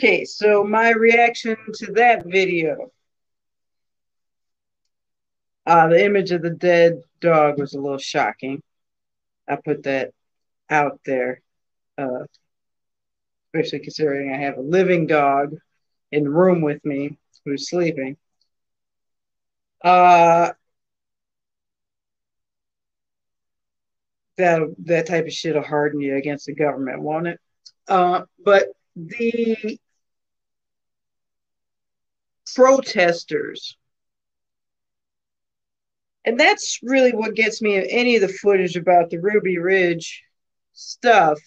Okay, so my reaction to that video. Uh, the image of the dead dog was a little shocking. I put that out there, uh, especially considering I have a living dog in the room with me who's sleeping. Uh, that that type of shit will harden you against the government, won't it? Uh, but the protesters, and that's really what gets me any of the footage about the Ruby Ridge stuff,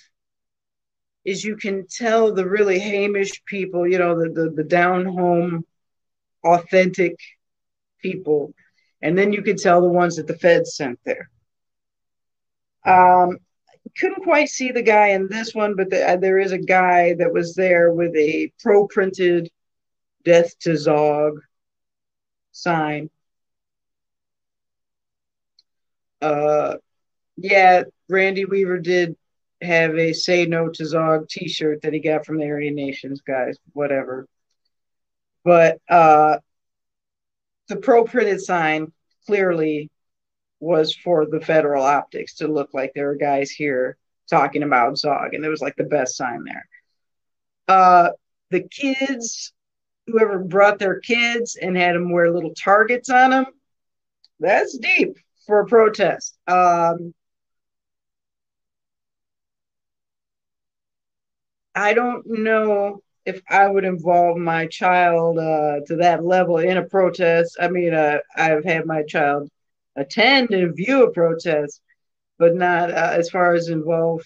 is you can tell the really Hamish people, you know, the the, the down home, authentic people, and then you can tell the ones that the feds sent there. Um, couldn't quite see the guy in this one, but the, uh, there is a guy that was there with a pro printed death to Zog sign. Uh, yeah, Randy Weaver did have a say no to Zog t shirt that he got from the Aryan Nations guys, whatever. But uh, the pro printed sign clearly was for the federal optics to look like there were guys here talking about Zog, and it was like the best sign there. Uh, the kids, whoever brought their kids and had them wear little targets on them, that's deep for a protest. Um, I don't know if I would involve my child uh, to that level in a protest. I mean, uh, I've had my child attend and view a protest, but not uh, as far as involve.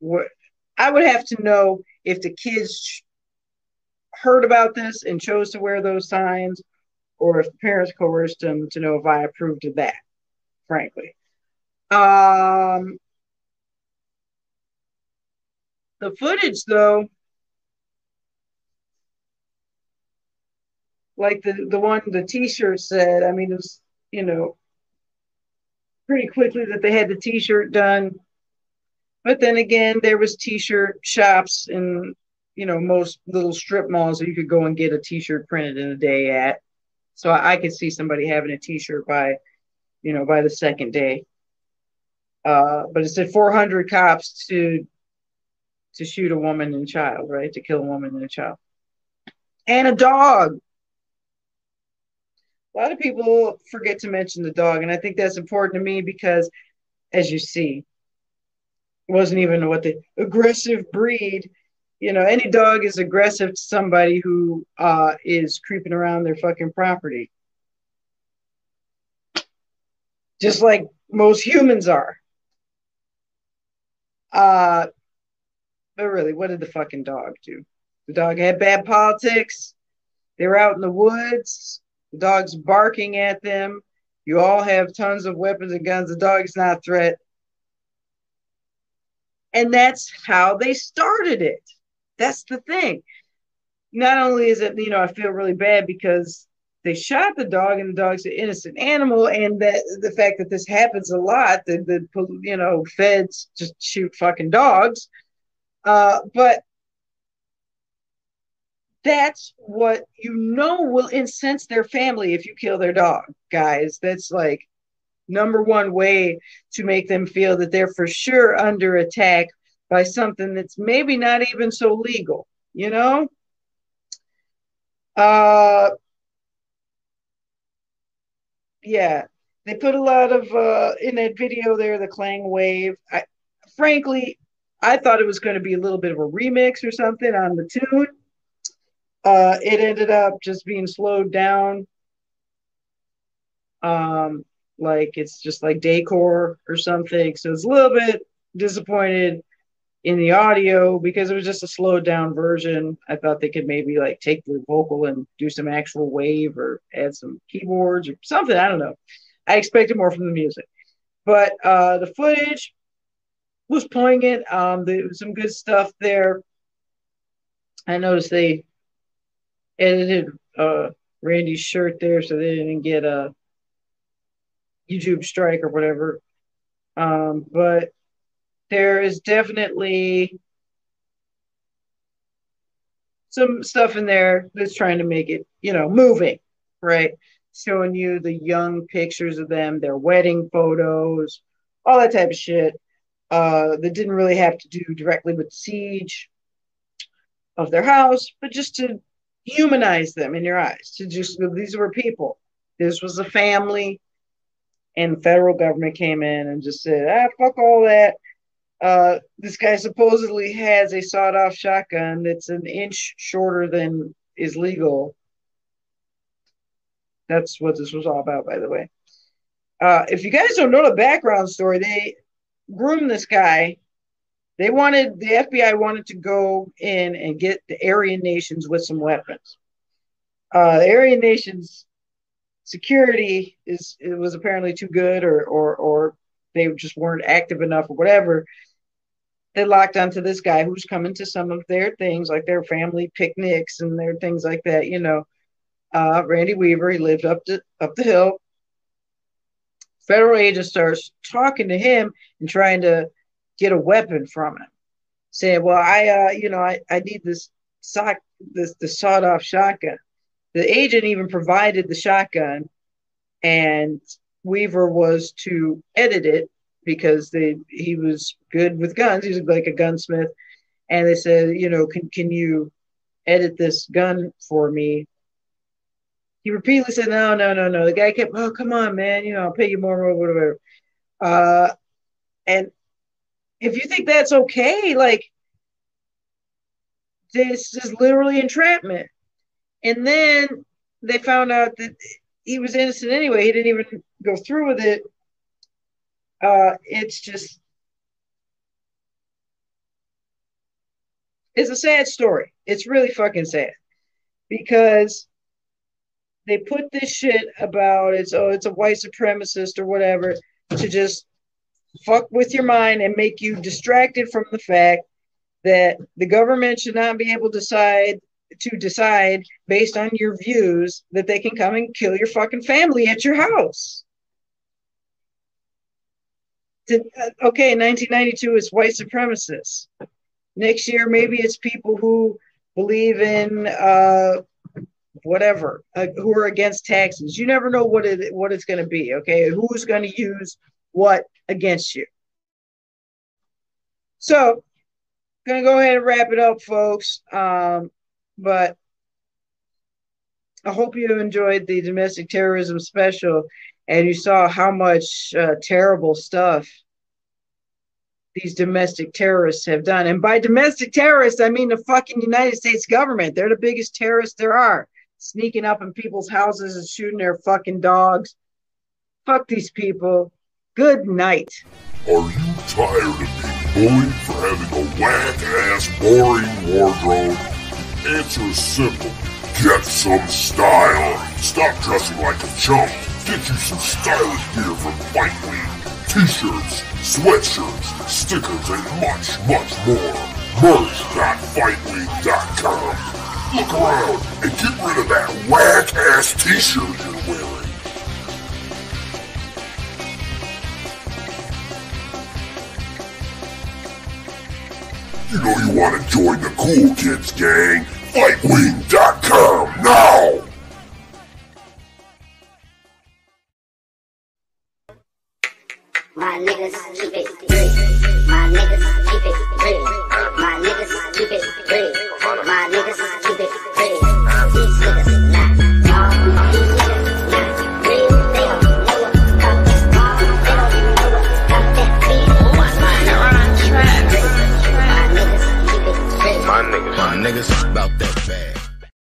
What I would have to know if the kids heard about this and chose to wear those signs, or if the parents coerced them to know if I approved of that. Frankly, um, the footage though like the the one the t-shirt said i mean it was you know pretty quickly that they had the t-shirt done but then again there was t-shirt shops in you know most little strip malls that you could go and get a t-shirt printed in a day at. So i, I could see somebody having a t-shirt by you know by the second day. Uh, but it said 400 cops to to shoot a woman and child right? To kill a woman and a child. And a dog. A lot of people forget to mention the dog, and I think that's important to me because, as you see, wasn't even what the aggressive breed. You know, any dog is aggressive to somebody who uh, is creeping around their fucking property, just like most humans are. Uh, but really, what did the fucking dog do? The dog had bad politics. They were out in the woods the dog's barking at them. You all have tons of weapons and guns. The dog's not a threat. And that's how they started it. That's the thing. Not only is it, you know, I feel really bad because they shot the dog and the dog's an innocent animal, and that the fact that this happens a lot, that the you know feds just shoot fucking dogs. Uh, but that's what you know will incense their family if you kill their dog, guys. That's like number one way to make them feel that they're for sure under attack by something that's maybe not even so legal, you know? Uh yeah, they put a lot of uh in that video there, the Clang Wave. I frankly I thought it was going to be a little bit of a remix or something on the tune uh, it ended up just being slowed down. Um, like it's just like decor or something. So it's a little bit disappointed in the audio because it was just a slowed down version. I thought they could maybe like take the vocal and do some actual wave or add some keyboards or something. I don't know. I expected more from the music, but uh, the footage was poignant. Um, there was some good stuff there. I noticed they edited uh, Randy's shirt there, so they didn't get a YouTube strike or whatever. Um, but there is definitely some stuff in there that's trying to make it, you know, moving, right? Showing you the young pictures of them, their wedding photos, all that type of shit. Uh, that didn't really have to do directly with siege of their house, but just to humanize them in your eyes to just these were people this was a family and the federal government came in and just said ah fuck all that uh, this guy supposedly has a sawed-off shotgun that's an inch shorter than is legal that's what this was all about by the way uh, if you guys don't know the background story they groomed this guy they wanted the FBI wanted to go in and get the Aryan nations with some weapons. Uh, the Aryan nations security is it was apparently too good, or or or they just weren't active enough, or whatever. They locked onto this guy who's coming to some of their things, like their family picnics and their things like that. You know, uh, Randy Weaver. He lived up to up the hill. Federal agent starts talking to him and trying to get a weapon from him. Saying, well, I, uh, you know, I, I need this sock, this the sawed off shotgun. The agent even provided the shotgun, and Weaver was to edit it because they he was good with guns. He was like a gunsmith, and they said, you know, can can you edit this gun for me? He repeatedly said, no, no, no, no. The guy kept, oh, come on, man, you know, I'll pay you more, or whatever. Uh, and if you think that's okay, like this is literally entrapment. And then they found out that he was innocent anyway. He didn't even go through with it. Uh, it's just, it's a sad story. It's really fucking sad because they put this shit about it's oh it's a white supremacist or whatever to just fuck with your mind and make you distracted from the fact that the government should not be able to decide to decide based on your views that they can come and kill your fucking family at your house. Uh, okay, 1992 is white supremacists. Next year, maybe it's people who believe in uh, whatever, uh, who are against taxes. You never know what it what it's going to be. Okay, who's going to use what against you? So, gonna go ahead and wrap it up, folks. Um, but I hope you enjoyed the domestic terrorism special and you saw how much uh, terrible stuff these domestic terrorists have done. And by domestic terrorists, I mean the fucking United States government. They're the biggest terrorists there are, sneaking up in people's houses and shooting their fucking dogs. Fuck these people. Good night. Are you tired of being bullied for having a whack ass, boring wardrobe? Answer simple. Get some style. Stop dressing like a chump. Get you some stylish gear from Fight Week. T-shirts, sweatshirts, stickers, and much, much more. Merch.fightwing.com. Look around and get rid of that whack-ass t-shirt you're wearing. You know you want to join the cool kids gang. Fightwing.com now! My niggas keep it real. My niggas keep it real. My niggas keep it real. My niggas keep it real. These niggas not. These niggas not real. They don't know what cop is. They don't know what cop that beat. My niggas keep. My niggas. My niggas.